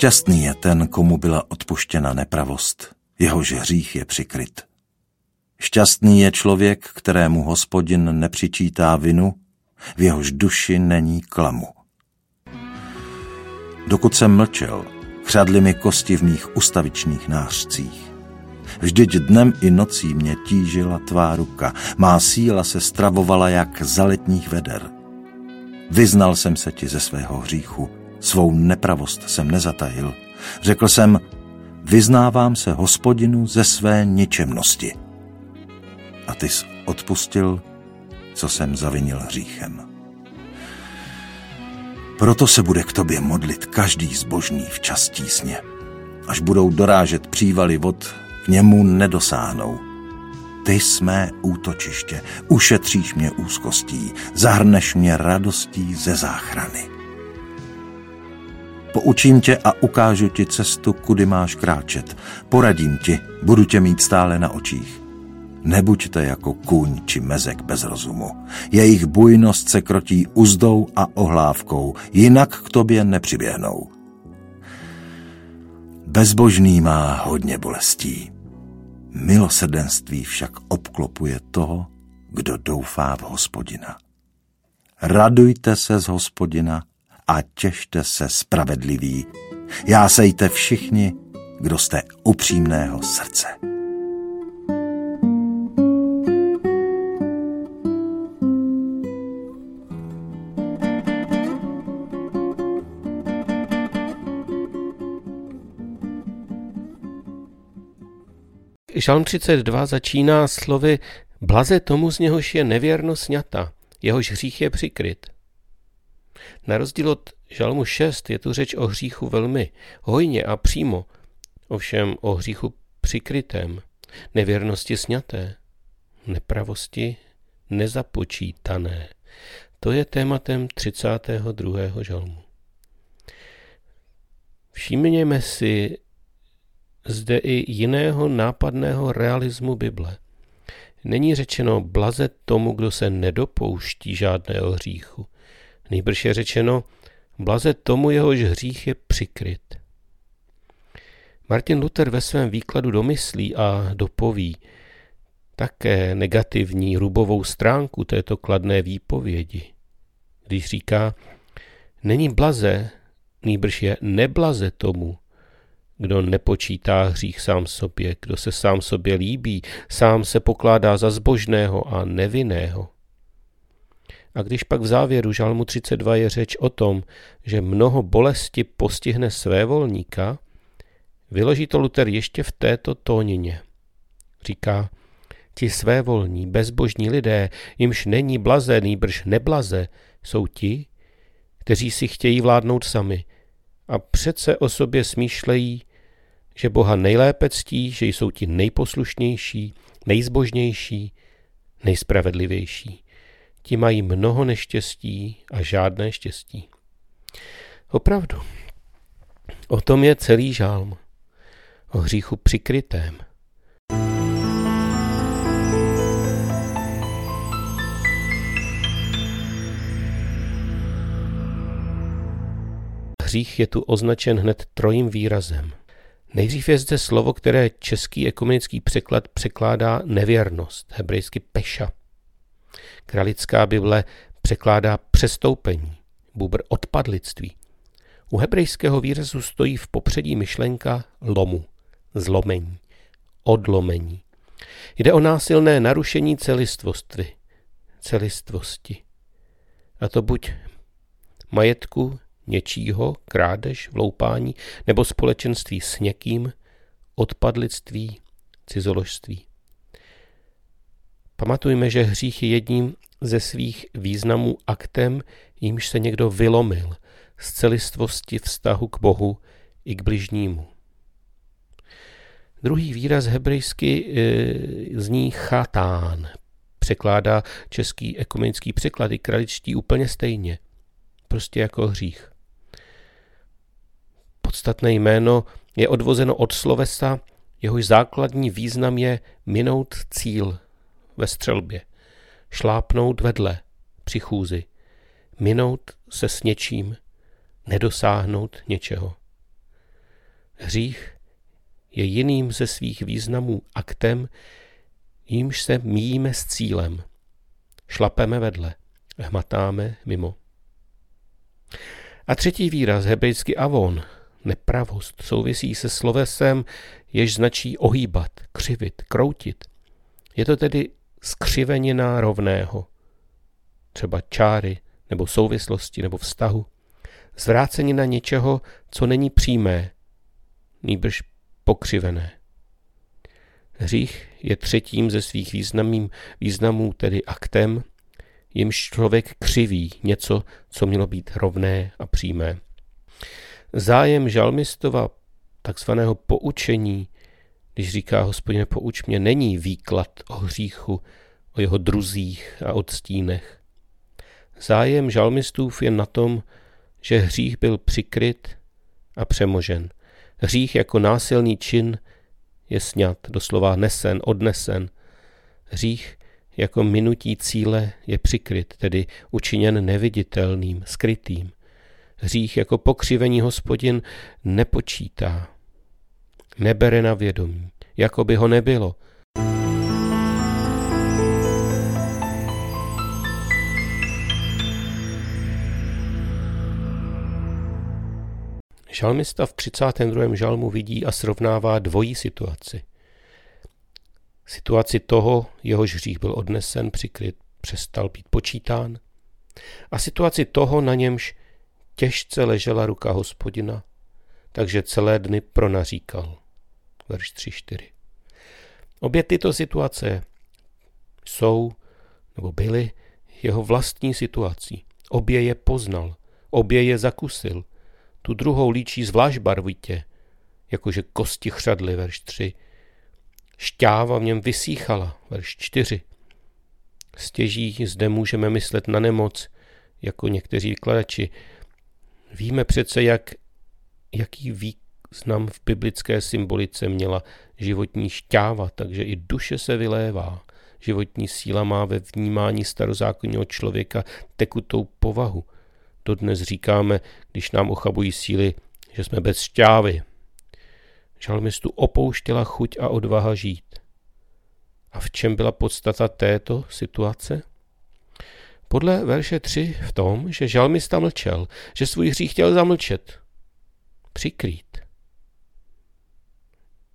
Šťastný je ten, komu byla odpuštěna nepravost, jehož hřích je přikryt. Šťastný je člověk, kterému hospodin nepřičítá vinu, v jehož duši není klamu. Dokud jsem mlčel, chřadly mi kosti v mých ustavičných nářcích. Vždyť dnem i nocí mě tížila tvá ruka, má síla se stravovala jak za letních veder. Vyznal jsem se ti ze svého hříchu, svou nepravost jsem nezatajil. Řekl jsem, vyznávám se hospodinu ze své ničemnosti. A ty jsi odpustil, co jsem zavinil hříchem. Proto se bude k tobě modlit každý zbožný v čas tísně. Až budou dorážet přívaly vod, k němu nedosáhnou. Ty jsme útočiště, ušetříš mě úzkostí, zahrneš mě radostí ze záchrany. Poučím tě a ukážu ti cestu, kudy máš kráčet. Poradím ti, budu tě mít stále na očích. Nebuďte jako kůň či mezek bez rozumu. Jejich bujnost se krotí uzdou a ohlávkou, jinak k tobě nepřiběhnou. Bezbožný má hodně bolestí. Milosrdenství však obklopuje toho, kdo doufá v hospodina. Radujte se z hospodina a těšte se spravedliví. Já sejte všichni, kdo jste upřímného srdce. Žalm 32 začíná slovy Blaze tomu, z něhož je nevěrno sňata, jehož hřích je přikryt. Na rozdíl od Žalmu 6 je tu řeč o hříchu velmi hojně a přímo, ovšem o hříchu přikrytém, nevěrnosti sňaté, nepravosti nezapočítané. To je tématem 32. žalmu. Všimněme si zde i jiného nápadného realismu Bible. Není řečeno blaze tomu, kdo se nedopouští žádného hříchu. Nejbrž je řečeno blaze tomu, jehož hřích je přikryt. Martin Luther ve svém výkladu domyslí a dopoví také negativní rubovou stránku této kladné výpovědi, když říká, není blaze, nýbrž je neblaze tomu, kdo nepočítá hřích sám sobě, kdo se sám sobě líbí, sám se pokládá za zbožného a nevinného. A když pak v závěru žalmu 32 je řeč o tom, že mnoho bolesti postihne své volníka, vyloží to Luther ještě v této tónině. Říká, ti své volní, bezbožní lidé, jimž není blaze, nýbrž neblaze, jsou ti, kteří si chtějí vládnout sami a přece o sobě smýšlejí, že Boha nejlépe ctí, že jsou ti nejposlušnější, nejzbožnější, nejspravedlivější. Ti mají mnoho neštěstí a žádné štěstí. Opravdu, o tom je celý žálm. O hříchu přikrytém. Hřích je tu označen hned trojím výrazem. Nejdřív je zde slovo, které český ekumenický překlad překládá nevěrnost, hebrejsky peša. Kralická Bible překládá přestoupení, bubr odpadlictví. U hebrejského výrazu stojí v popředí myšlenka lomu, zlomení, odlomení. Jde o násilné narušení celistvosti, celistvosti. A to buď majetku, něčího, krádež, vloupání nebo společenství s někým, odpadlictví, cizoložství. Pamatujme, že hřích je jedním ze svých významů aktem, jímž se někdo vylomil z celistvosti vztahu k Bohu i k bližnímu. Druhý výraz hebrejsky e, zní chatán. Překládá český ekumenický překlad i kraličtí úplně stejně. Prostě jako hřích. Podstatné jméno je odvozeno od slovesa, jehož základní význam je minout cíl ve střelbě, šlápnout vedle při chůzi, minout se s něčím, nedosáhnout něčeho. Hřích je jiným ze svých významů aktem, jímž se míjíme s cílem. Šlapeme vedle, hmatáme mimo. A třetí výraz, hebrejsky avon, nepravost, souvisí se slovesem, jež značí ohýbat, křivit, kroutit. Je to tedy skřivenina rovného, třeba čáry, nebo souvislosti, nebo vztahu. Zvrácenina něčeho, co není přímé, nýbrž pokřivené. Hřích je třetím ze svých významým, významů, tedy aktem, jimž člověk křiví něco, co mělo být rovné a přímé. Zájem žalmistova takzvaného poučení, když říká hospodine pouč mě, není výklad o hříchu, o jeho druzích a odstínech. Zájem žalmistův je na tom, že hřích byl přikryt a přemožen. Hřích jako násilný čin je sňat, doslova nesen, odnesen. Hřích jako minutí cíle je přikryt, tedy učiněn neviditelným, skrytým. Hřích jako pokřivení hospodin nepočítá, nebere na vědomí, jako by ho nebylo. Žalmista v 32. žalmu vidí a srovnává dvojí situaci. Situaci toho, jehož hřích byl odnesen, přikryt, přestal být počítán, a situaci toho, na němž těžce ležela ruka hospodina, takže celé dny pronaříkal. Verš 3-4. Obě tyto situace jsou, nebo byly, jeho vlastní situací. Obě je poznal, obě je zakusil. Tu druhou líčí zvlášť barvitě, jakože kosti chřadly, verš 3. Šťáva v něm vysíchala, verš 4. Stěží zde můžeme myslet na nemoc, jako někteří vykladači, Víme přece, jak, jaký význam v biblické symbolice měla životní šťáva, takže i duše se vylévá. Životní síla má ve vnímání starozákonního člověka tekutou povahu. Dodnes říkáme, když nám ochabují síly, že jsme bez šťávy. Žalmistu opouštěla chuť a odvaha žít. A v čem byla podstata této situace? Podle verše 3 v tom, že žalmista mlčel, že svůj hřích chtěl zamlčet, přikrýt,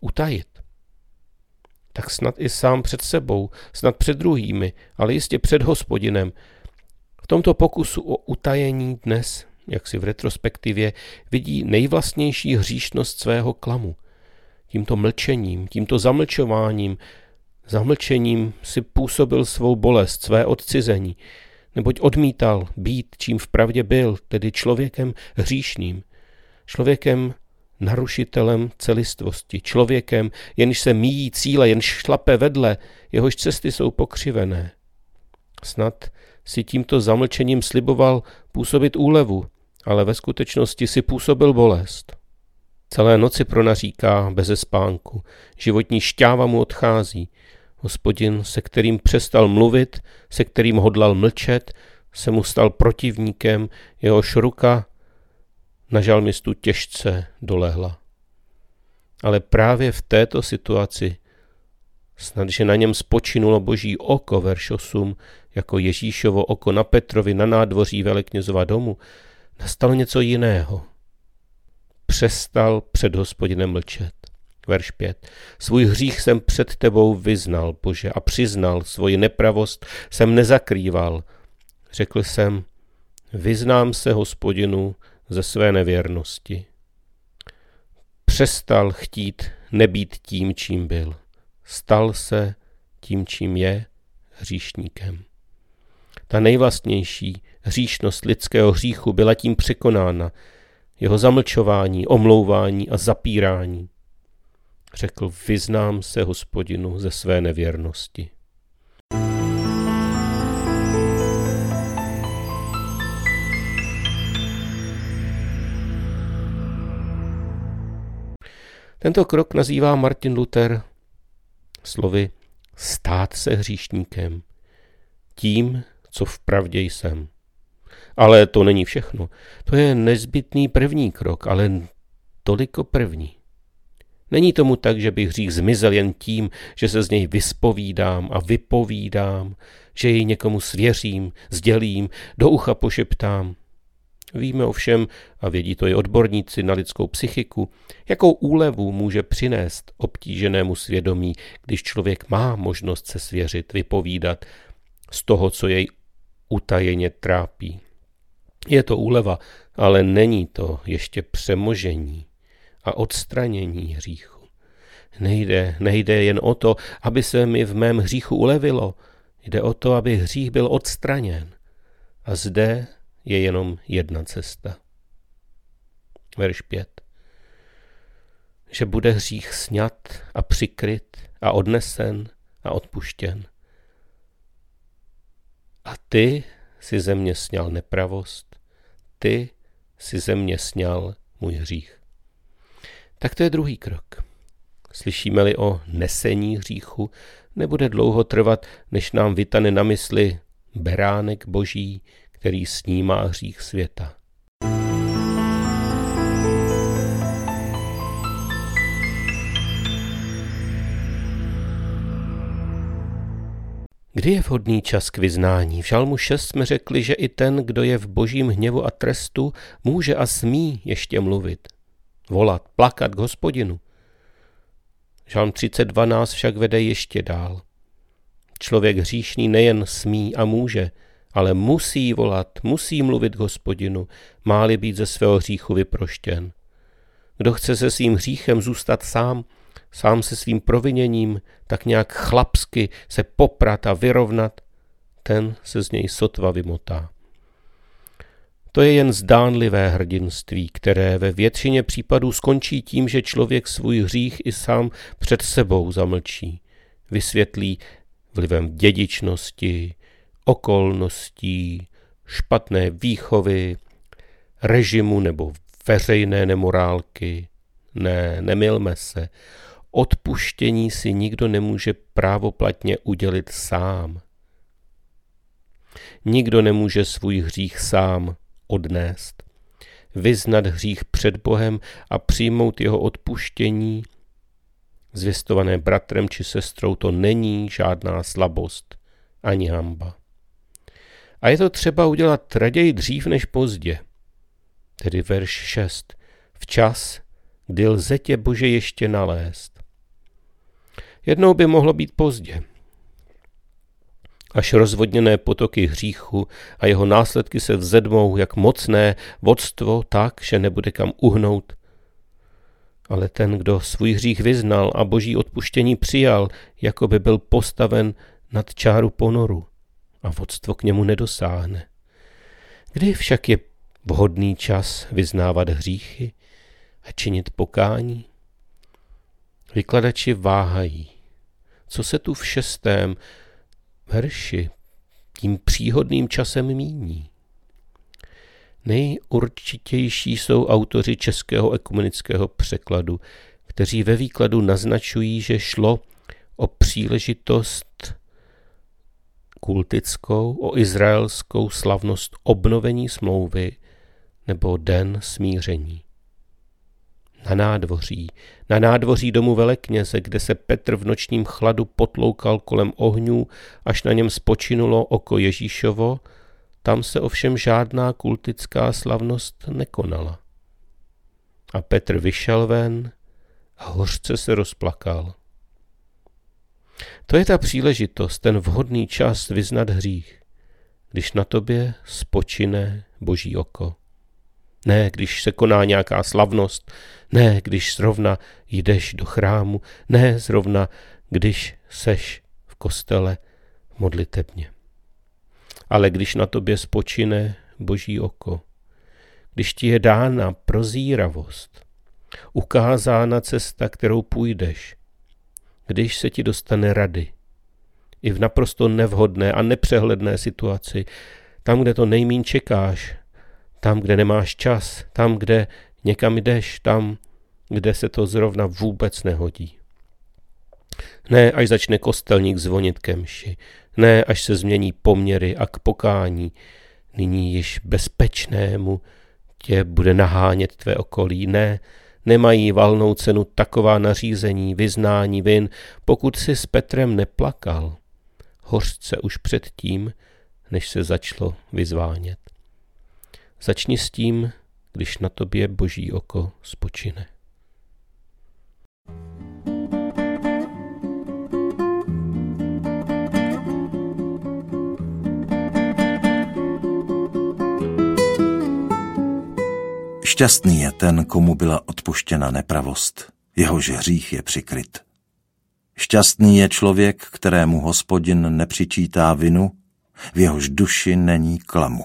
utajit. Tak snad i sám před sebou, snad před druhými, ale jistě před hospodinem. V tomto pokusu o utajení dnes, jak si v retrospektivě, vidí nejvlastnější hříšnost svého klamu. Tímto mlčením, tímto zamlčováním, zamlčením si působil svou bolest, své odcizení, neboť odmítal být, čím vpravdě byl, tedy člověkem hříšným, člověkem narušitelem celistvosti, člověkem, jenž se míjí cíle, jenž šlape vedle, jehož cesty jsou pokřivené. Snad si tímto zamlčením sliboval působit úlevu, ale ve skutečnosti si působil bolest. Celé noci pronaříká beze spánku, životní šťáva mu odchází, Hospodin, se kterým přestal mluvit, se kterým hodlal mlčet, se mu stal protivníkem, jehož ruka na žalmistu těžce dolehla. Ale právě v této situaci, snad, že na něm spočinulo boží oko, verš 8, jako Ježíšovo oko na Petrovi na nádvoří veleknězova domu, nastalo něco jiného. Přestal před hospodinem mlčet. Verš 5. Svůj hřích jsem před tebou vyznal, Bože, a přiznal, svoji nepravost jsem nezakrýval. Řekl jsem, vyznám se hospodinu ze své nevěrnosti. Přestal chtít nebýt tím, čím byl. Stal se tím, čím je, hříšníkem. Ta nejvlastnější hříšnost lidského hříchu byla tím překonána, jeho zamlčování, omlouvání a zapírání. Řekl, vyznám se hospodinu ze své nevěrnosti. Tento krok nazývá Martin Luther slovy stát se hříšníkem, tím, co v pravdě jsem. Ale to není všechno. To je nezbytný první krok, ale toliko první. Není tomu tak, že bych hřích zmizel jen tím, že se z něj vyspovídám a vypovídám, že jej někomu svěřím, sdělím, do ucha pošeptám. Víme ovšem, a vědí to i odborníci na lidskou psychiku, jakou úlevu může přinést obtíženému svědomí, když člověk má možnost se svěřit, vypovídat z toho, co jej utajeně trápí. Je to úleva, ale není to ještě přemožení a odstranění hříchu. Nejde, nejde jen o to, aby se mi v mém hříchu ulevilo, jde o to, aby hřích byl odstraněn. A zde je jenom jedna cesta. Verš 5. Že bude hřích sňat a přikryt a odnesen a odpuštěn. A ty si ze mě sněl nepravost, ty si ze mě sněl můj hřích. Tak to je druhý krok. Slyšíme-li o nesení hříchu, nebude dlouho trvat, než nám vytane na mysli beránek boží, který snímá hřích světa. Kdy je vhodný čas k vyznání? V Žalmu 6 jsme řekli, že i ten, kdo je v božím hněvu a trestu, může a smí ještě mluvit, volat, plakat k hospodinu. Žalm 32 nás však vede ještě dál. Člověk hříšný nejen smí a může, ale musí volat, musí mluvit k hospodinu, má-li být ze svého hříchu vyproštěn. Kdo chce se svým hříchem zůstat sám, sám se svým proviněním, tak nějak chlapsky se poprat a vyrovnat, ten se z něj sotva vymotá. To je jen zdánlivé hrdinství, které ve většině případů skončí tím, že člověk svůj hřích i sám před sebou zamlčí. Vysvětlí vlivem dědičnosti, okolností, špatné výchovy, režimu nebo veřejné nemorálky. Ne, nemilme se. Odpuštění si nikdo nemůže právoplatně udělit sám. Nikdo nemůže svůj hřích sám odnést. Vyznat hřích před Bohem a přijmout jeho odpuštění, zvěstované bratrem či sestrou, to není žádná slabost ani hamba. A je to třeba udělat raději dřív než pozdě. Tedy verš 6. Včas, kdy lze tě Bože ještě nalézt. Jednou by mohlo být pozdě. Až rozvodněné potoky hříchu a jeho následky se vzedmou jak mocné vodstvo tak, že nebude kam uhnout. Ale ten, kdo svůj hřích vyznal a boží odpuštění přijal, jako by byl postaven nad čáru ponoru a vodstvo k němu nedosáhne. Kdy však je vhodný čas vyznávat hříchy a činit pokání? Vykladači váhají. Co se tu v šestém verši tím příhodným časem míní? Nejurčitější jsou autoři českého ekumenického překladu, kteří ve výkladu naznačují, že šlo o příležitost kultickou, o izraelskou slavnost obnovení smlouvy nebo den smíření. Na nádvoří, na nádvoří domu velekněze, kde se Petr v nočním chladu potloukal kolem ohňů, až na něm spočinulo oko Ježíšovo, tam se ovšem žádná kultická slavnost nekonala. A Petr vyšel ven a hořce se rozplakal. To je ta příležitost, ten vhodný čas vyznat hřích, když na tobě spočine boží oko. Ne, když se koná nějaká slavnost, ne, když zrovna jdeš do chrámu, ne, zrovna když seš v kostele modlitebně. Ale když na tobě spočine boží oko, když ti je dána prozíravost, ukázána cesta, kterou půjdeš, když se ti dostane rady. I v naprosto nevhodné a nepřehledné situaci, tam, kde to nejmín čekáš, tam, kde nemáš čas, tam, kde někam jdeš, tam, kde se to zrovna vůbec nehodí. Ne, až začne kostelník zvonit ke mši, ne, až se změní poměry a k pokání, nyní již bezpečnému tě bude nahánět tvé okolí, ne, Nemají valnou cenu taková nařízení, vyznání vin, pokud si s Petrem neplakal. Hořce už předtím, než se začalo vyzvánět. Začni s tím, když na tobě boží oko spočine. Šťastný je ten, komu byla odpuštěna nepravost, jehož hřích je přikryt. Šťastný je člověk, kterému hospodin nepřičítá vinu, v jehož duši není klamu.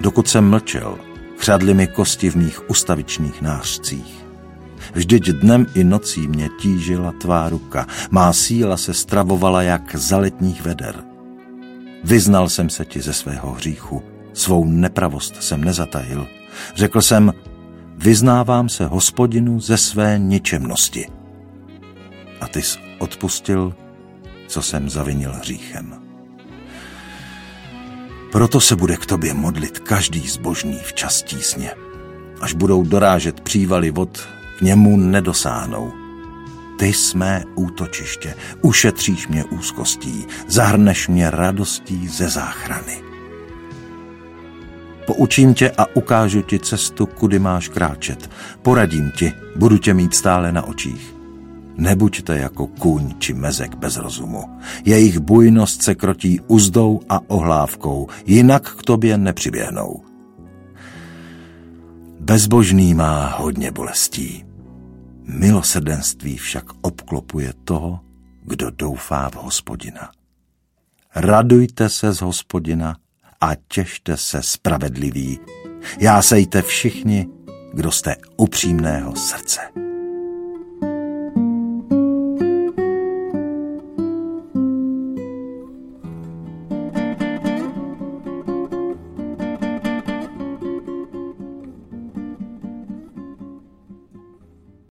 Dokud jsem mlčel, chřadly mi kosti v mých ustavičných nářcích. Vždyť dnem i nocí mě tížila tvá ruka, má síla se stravovala jak za letních veder. Vyznal jsem se ti ze svého hříchu, svou nepravost jsem nezatajil. Řekl jsem, vyznávám se hospodinu ze své ničemnosti. A ty jsi odpustil, co jsem zavinil hříchem. Proto se bude k tobě modlit každý zbožný v čas tísně. Až budou dorážet přívaly vod, k němu nedosáhnou. Ty jsme útočiště, ušetříš mě úzkostí, zahrneš mě radostí ze záchrany. Poučím tě a ukážu ti cestu, kudy máš kráčet. Poradím ti, budu tě mít stále na očích. Nebuďte jako kůň či mezek bez rozumu. Jejich bujnost se krotí uzdou a ohlávkou, jinak k tobě nepřiběhnou. Bezbožný má hodně bolestí. Milosrdenství však obklopuje toho, kdo doufá v hospodina. Radujte se z hospodina a těšte se spravedliví. Já sejte všichni, kdo jste upřímného srdce.